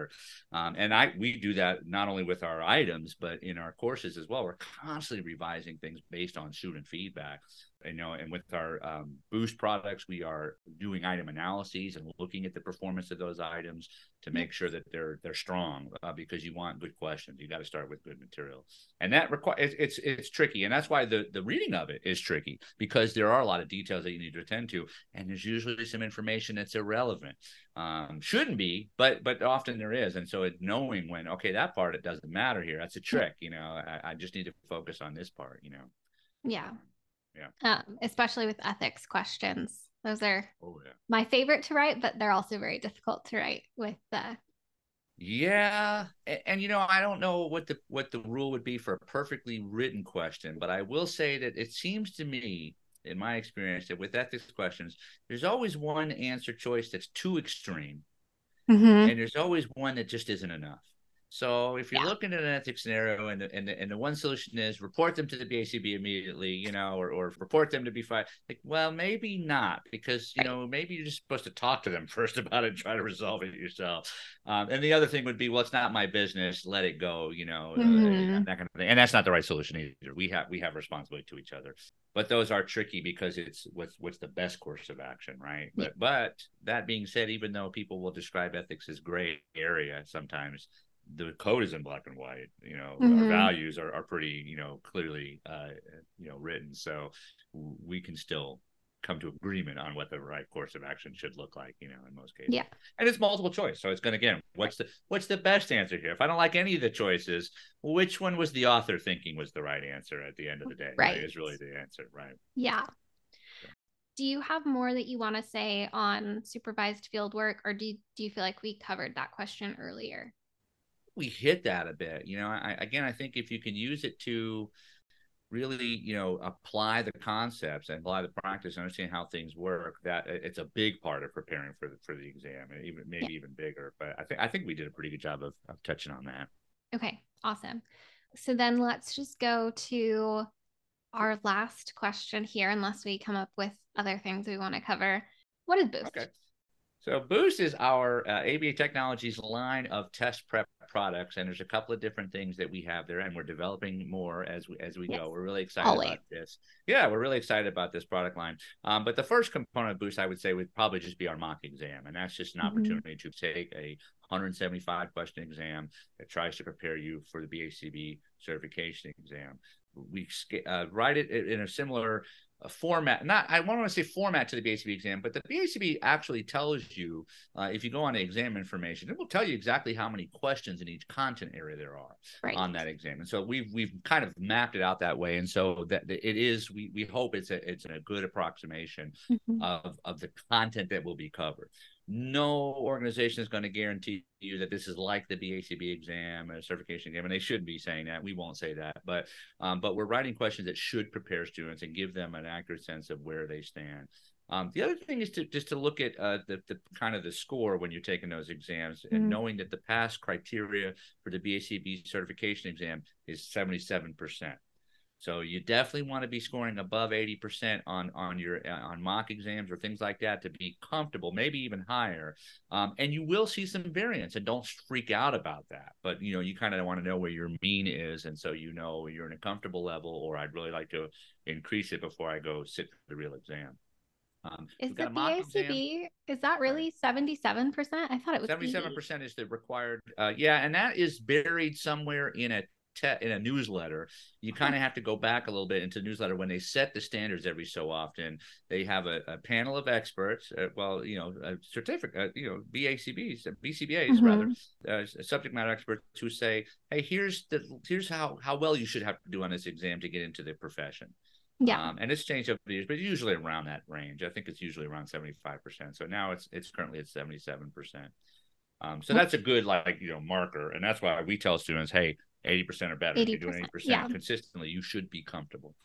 Um, and I we do that not only with our items, but in our courses as well. We're constantly revising things based on student feedback you know, and with our um, boost products, we are doing item analyses and looking at the performance of those items to make sure that they're they're strong. Uh, because you want good questions, you got to start with good material, and that requires it's, it's it's tricky, and that's why the the reading of it is tricky because there are a lot of details that you need to attend to, and there's usually some information that's irrelevant. Um, shouldn't be, but but often there is, and so it, knowing when okay that part it doesn't matter here, that's a trick. You know, I, I just need to focus on this part. You know. Yeah, yeah. Um, especially with ethics questions. Those are oh, yeah. my favorite to write, but they're also very difficult to write with the yeah, and, and, you know, I don't know what the what the rule would be for a perfectly written question, but I will say that it seems to me, in my experience, that with ethics questions, there's always one answer choice that's too extreme, mm-hmm. and there's always one that just isn't enough. So if you're yeah. looking at an ethics scenario and the, and the, and the one solution is report them to the BACB immediately, you know, or, or report them to be fired, like, well, maybe not because, you know, maybe you're just supposed to talk to them first about it and try to resolve it yourself. Um, and the other thing would be, well, it's not my business. Let it go, you know, uh, mm-hmm. that kind of thing. And that's not the right solution either. We have, we have responsibility to each other, but those are tricky because it's what's, what's the best course of action. Right. Yeah. But, but that being said, even though people will describe ethics as gray area sometimes, the code is in black and white you know mm-hmm. our values are, are pretty you know clearly uh you know written. So we can still come to agreement on what the right course of action should look like you know in most cases. Yeah. And it's multiple choice. So it's going to again what's the what's the best answer here? If i don't like any of the choices which one was the author thinking was the right answer at the end of the day right, right? is really the answer right. Yeah. Do you have more that you want to say on supervised field work or do you, do you feel like we covered that question earlier we hit that a bit. You know, I, again, I think if you can use it to really, you know, apply the concepts and apply the practice and understand how things work, that it's a big part of preparing for the for the exam, even maybe yeah. even bigger. But I think I think we did a pretty good job of, of touching on that. Okay, awesome. so then let's just go to our last question here, unless we come up with other things we want to cover. What is Boost? Okay. So Boost is our uh, ABA Technologies line of test prep products, and there's a couple of different things that we have there, and we're developing more as we as we yes. go. We're really excited Always. about this. Yeah, we're really excited about this product line. Um, but the first component of Boost, I would say, would probably just be our mock exam, and that's just an mm-hmm. opportunity to take a 175 question exam that tries to prepare you for the BACB certification exam. We uh, write it in a similar a format not i want to say format to the BACB exam but the BACB actually tells you uh, if you go on the exam information it will tell you exactly how many questions in each content area there are right. on that exam and so we've we've kind of mapped it out that way and so that it is we we hope it's a it's a good approximation mm-hmm. of of the content that will be covered no organization is going to guarantee you that this is like the BACB exam or certification exam, and they should be saying that. We won't say that, but um, but we're writing questions that should prepare students and give them an accurate sense of where they stand. Um, the other thing is to just to look at uh, the, the kind of the score when you're taking those exams mm-hmm. and knowing that the pass criteria for the BACB certification exam is 77 percent. So you definitely want to be scoring above 80% on on your uh, on mock exams or things like that to be comfortable, maybe even higher. Um, and you will see some variance, and don't freak out about that. But you know, you kind of want to know where your mean is, and so you know you're in a comfortable level, or I'd really like to increase it before I go sit for the real exam. Um, is the BACB? Is that really seventy-seven percent? I thought it was seventy-seven percent is the required. Uh, yeah, and that is buried somewhere in a te- in a newsletter, you kind of have to go back a little bit into newsletter when they set the standards every so often. They have a, a panel of experts, uh, well, you know, a certificate, uh, you know, BACBs, BCBAs mm-hmm. rather, uh, subject matter experts who say, hey, here's the here's how how well you should have to do on this exam to get into the profession. Yeah. Um, and it's changed over the years, but usually around that range. I think it's usually around 75%. So now it's it's currently at 77%. Um, so that's a good like you know marker, and that's why we tell students, hey, 80% or better. 80%, if you're doing 80% yeah. consistently, you should be comfortable.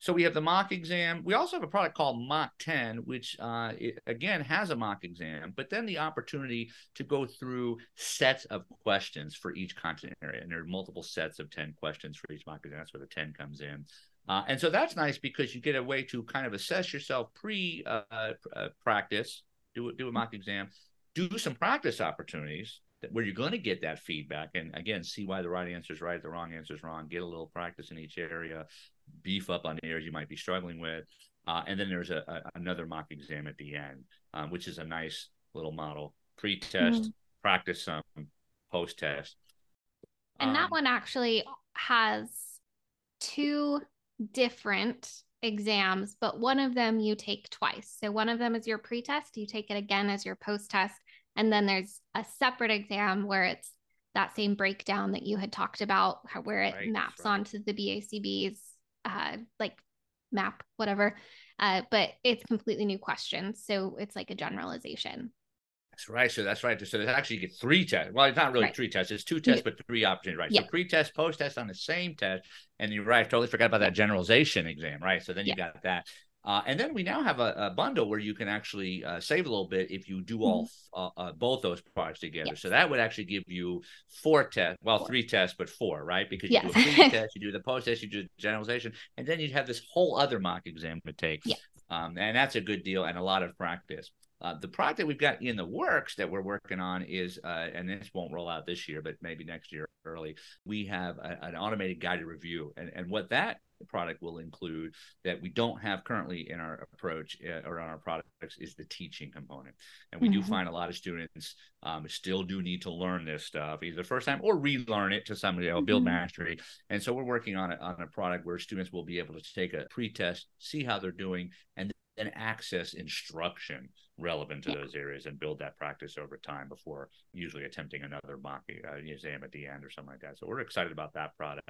So we have the mock exam. We also have a product called Mock 10, which uh, it, again has a mock exam, but then the opportunity to go through sets of questions for each content area. And there are multiple sets of 10 questions for each mock exam. That's where the 10 comes in. Uh, and so that's nice because you get a way to kind of assess yourself pre uh, uh practice, do, do a mock exam, do some practice opportunities where you're going to get that feedback and again see why the right answer is right the wrong answer is wrong get a little practice in each area beef up on the areas you might be struggling with uh, and then there's a, a, another mock exam at the end um, which is a nice little model. Pre-test mm-hmm. practice some post-test. And um, that one actually has two different exams but one of them you take twice. So one of them is your pre-test you take it again as your post-test and then there's a separate exam where it's that same breakdown that you had talked about, where it right, maps right. onto the BACB's uh, like map, whatever. Uh, but it's completely new questions. So it's like a generalization. That's right. So that's right. So there's actually you get three tests. Well, it's not really right. three tests. It's two tests, but three opportunities, right? Yeah. So pre-test, post-test on the same test. And you're right. I totally forgot about that generalization exam, right? So then you yeah. got that. Uh, and then we now have a, a, bundle where you can actually uh, save a little bit if you do all mm-hmm. uh, uh, both those products together. Yes. So that would actually give you four tests, well, four. three tests, but four, right? Because you yes. do a pre-test, you do the post-test, you do the generalization, and then you'd have this whole other mock exam to take. Yes. Um, and that's a good deal and a lot of practice. Uh, the product that we've got in the works that we're working on is, uh, and this won't roll out this year, but maybe next year early. We have a, an automated guided review, and and what that product will include that we don't have currently in our approach uh, or on our products is the teaching component. And we mm-hmm. do find a lot of students um, still do need to learn this stuff either the first time or relearn it to somebody else, mm-hmm. build mastery. And so we're working on a, on a product where students will be able to take a pre-test, see how they're doing, and then access instruction relevant to yeah. those areas and build that practice over time before usually attempting another mock uh, exam at the end or something like that. So we're excited about that product.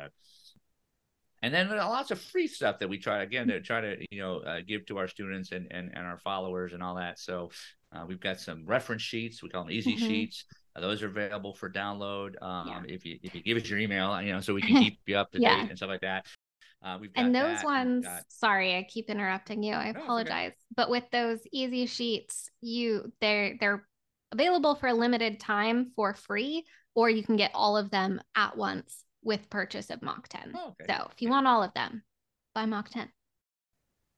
And then lots of free stuff that we try again to try to you know uh, give to our students and, and and our followers and all that. So uh, we've got some reference sheets. We call them easy mm-hmm. sheets. Uh, those are available for download. Um, yeah. If you if you give us your email, you know, so we can keep you up to yeah. date and stuff like that. Uh, we've and those that. ones, got... sorry, I keep interrupting you. I no, apologize. Okay. But with those easy sheets, you they're they're available for a limited time for free, or you can get all of them at once with purchase of Mock 10. Oh, okay. So if you want all of them, buy Mock 10.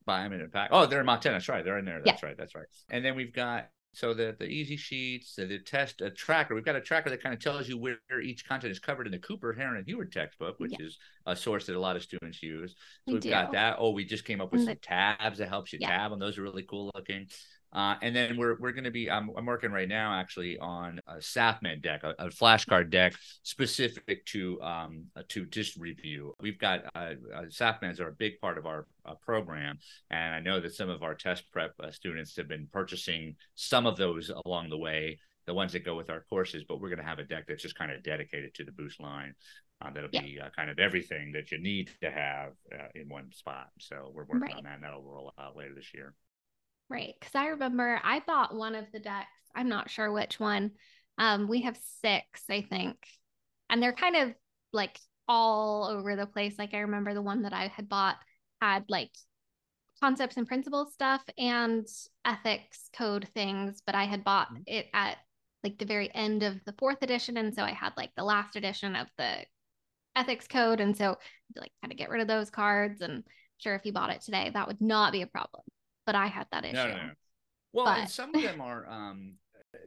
Buy them in a pack. Oh, they're in Mock 10. That's right. They're in there. That's Yeah. right. That's right. And then we've got so the the easy sheets, the, the test a tracker. We've got a tracker that kind of tells you where each content is covered in the Cooper, Heron, and Heward textbook, which Yeah. is a source that a lot of students use. So We we've got that. Oh, we just came up with And some tabs that helps you Yeah. tab, and those are really cool looking. Uh, and then we're we're going to be I'm, I'm working right now actually on a SAFMED deck, a, a flashcard deck specific to um uh, to just review. We've got uh, uh, are a big part of our uh, program, and I know that some of our test prep uh, students have been purchasing some of those along the way, the ones that go with our courses. But we're going to have a deck that's just kind of dedicated to the Boost line. Uh, that'll Yeah. be uh, kind of everything that you need to have uh, in one spot. So we're working Right. on that, and that'll roll out later this year. Right. Because I remember I bought one of the decks. I'm not sure which one. Um, we have six, I think. And they're kind of like all over the place. Like I remember the one that I had bought had like concepts and principles stuff and ethics code things, but I had bought Mhm. it at like the very end of the fourth edition. And so I had like the last edition of the ethics code. And so like kind of get rid of those cards. And sure, if you bought it today, that would not be a problem. But I had that issue. No, no, no. Well, But- and some of them are um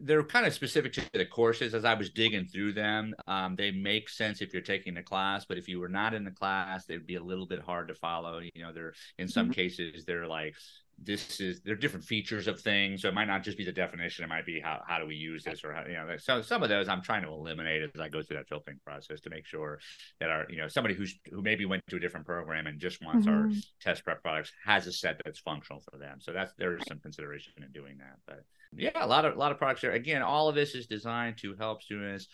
they're kind of specific to the courses as I was digging through them. Um, they make sense if you're taking the class, but if you were not in the class, they'd be a little bit hard to follow. You know, they're in some Mhm. cases they're like this is there are different features of things. So it might not just be the definition, it might be how how do we use this or how you know so some of those I'm trying to eliminate as I go through that filtering process to make sure that our you know somebody who's who maybe went to a different program and just wants our Mhm. test prep products has a set that's functional for them. So that's there's some consideration in doing that. But yeah, a lot of a lot of products there. Again, all of this is designed to help students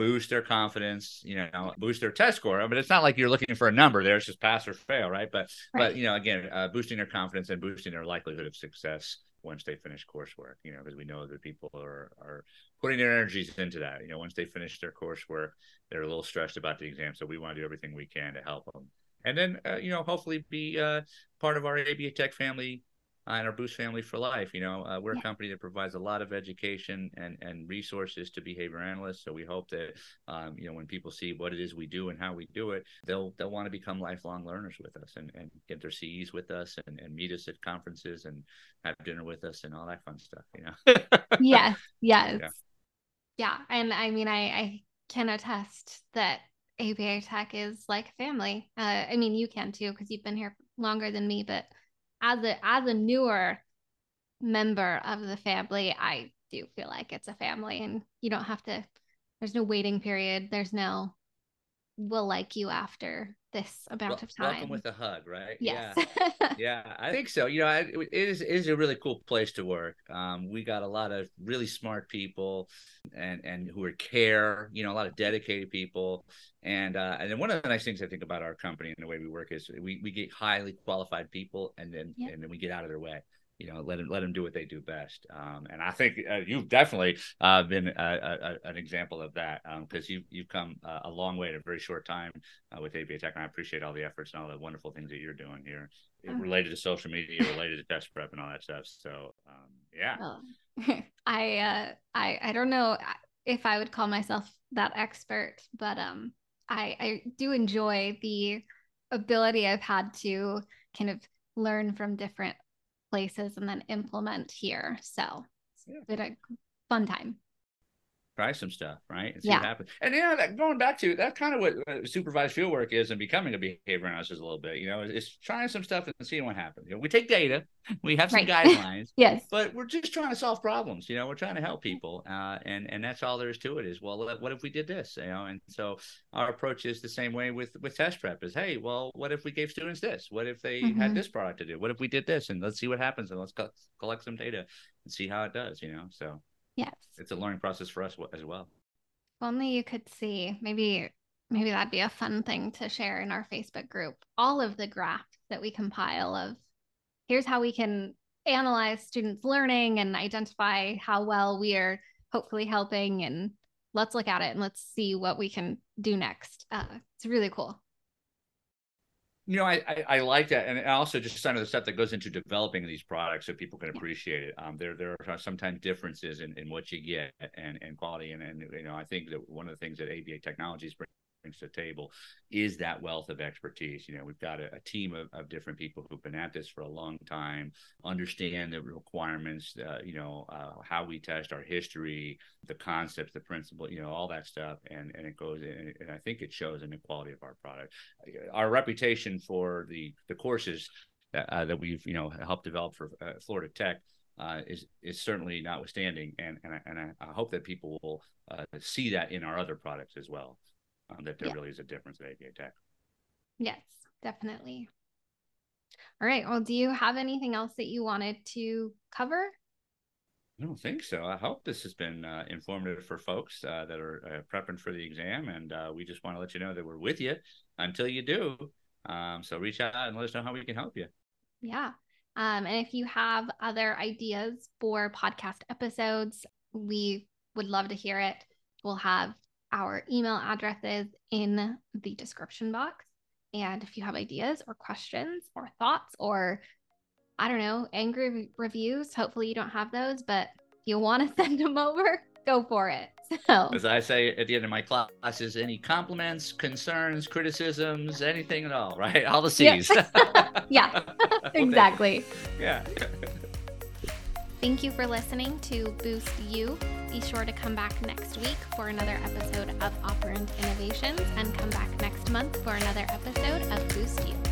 boost their confidence, you know, boost their test score. But it's not like you're looking for a number there; it's just pass or fail, right? But Right. but you know, again, uh, boosting their confidence and boosting their likelihood of success once they finish coursework. You know, because we know that people are are putting their energies into that. You know, once they finish their coursework, they're a little stressed about the exam, so we want to do everything we can to help them. And then, uh, you know, hopefully be uh, part of our ABA Tech family uh, and our Boost family for life. You know, uh, we're Yeah. a company that provides a lot of education and, and resources to behavior analysts. So we hope that, um, you know, when people see what it is we do and how we do it, they'll they'll want to become lifelong learners with us and, and get their CEs with us and, and meet us at conferences and have dinner with us and all that fun stuff. You know. yes, yes. Yeah. Yeah. And I mean, I, I can attest that ABA Tech is like family. Uh, I mean, you can too, because you've been here longer than me, but as a as a newer member of the family, I do feel like it's a family and you don't have to there's no waiting period. There's no we'll like you after this amount Wel- of time. Welcome with a hug, right? yes. Yeah. yeah, I think so. You know, it, it is it is a really cool place to work. Um, we got a lot of really smart people, and and who are care. You know, a lot of dedicated people, and uh, and then one of the nice things I think about our company and the way we work is we we get highly qualified people, and then and then we get out of their way. You know, let them let them do what they do best. Um, and I think uh, you've definitely uh, been a, a, a- an example of that because you you've come uh, a long way in a very short time uh, with ABA Tech, and I appreciate all the efforts and all the wonderful things that you're doing here Oh. related to social media, related to test prep, and all that stuff. So, um, yeah, Well, I uh I I don't know if I would call myself that expert, but um I I do enjoy the ability I've had to kind of learn from different places and then implement here. So Yeah. it's been a fun time. Try some stuff, right? And see Yeah. what happens. And you know, that going back to that's kind of what uh, supervised field work is, and becoming a behavior analyst is a little bit. You know, it's trying some stuff and seeing what happens. You know, we take data, we have some Right. guidelines. Yes. but we're just trying to solve problems you know we're trying to help people uh, and and that's all there is to it is well let- what if we did this you know and so our approach is the same way with with test prep is hey well what if we gave students this what if they had Mhm. this product to do what if we did this and let's see what happens and let's co- collect some data and see how it does you know so Yes. it's a learning process for us as well If only you could see. Maybe maybe that'd be a fun thing to share in our Facebook group. All of the graphs that we compile of here's how we can analyze students' learning and identify how well we are hopefully helping and let's look at it and let's see what we can do next. Uh, it's really cool. You know, I, I, I like that, and also just some of the stuff that goes into developing these products so people can appreciate it. Um, there there are sometimes differences in, in what you get and, and quality, and, and you know, I think that one of the things that ABA Technologies bring brings to the table is that wealth of expertise. You know, we've got a, a team of, of, different people who've been at this for a long time, understand the requirements, uh, you know, uh, how we test our history, the concepts, the principle, you know, all that stuff. And, and it goes in, and I think it shows in the quality of our product. Our reputation for the, the courses that, uh, that we've, you know, helped develop for uh, Florida Tech uh, is is certainly notwithstanding, and and I, and I hope that people will uh, see that in our other products as well, um, that there yeah. really is a difference at ABA Tech. Yes, definitely. All right. Well, do you have anything else that you wanted to cover? I don't think so. I hope this has been uh, informative for folks uh, that are uh, prepping for the exam, and uh, we just want to let you know that we're with you until you do. Um, so reach out and let us know how we can help you. Yeah. Um, and if you have other ideas for podcast episodes, we would love to hear it. We'll have our email addresses in the description box. And if you have ideas or questions or thoughts or I don't know, angry reviews, hopefully you don't have those, but if you want to send them over, go for it. So, as I say at the end of my classes, any compliments, concerns, criticisms, anything at all, right? All the C's. yeah, exactly. Yeah. Thank you for listening to Boost U. Be sure to come back next week for another episode of Operant Innovations and come back next month for another episode of Boost U.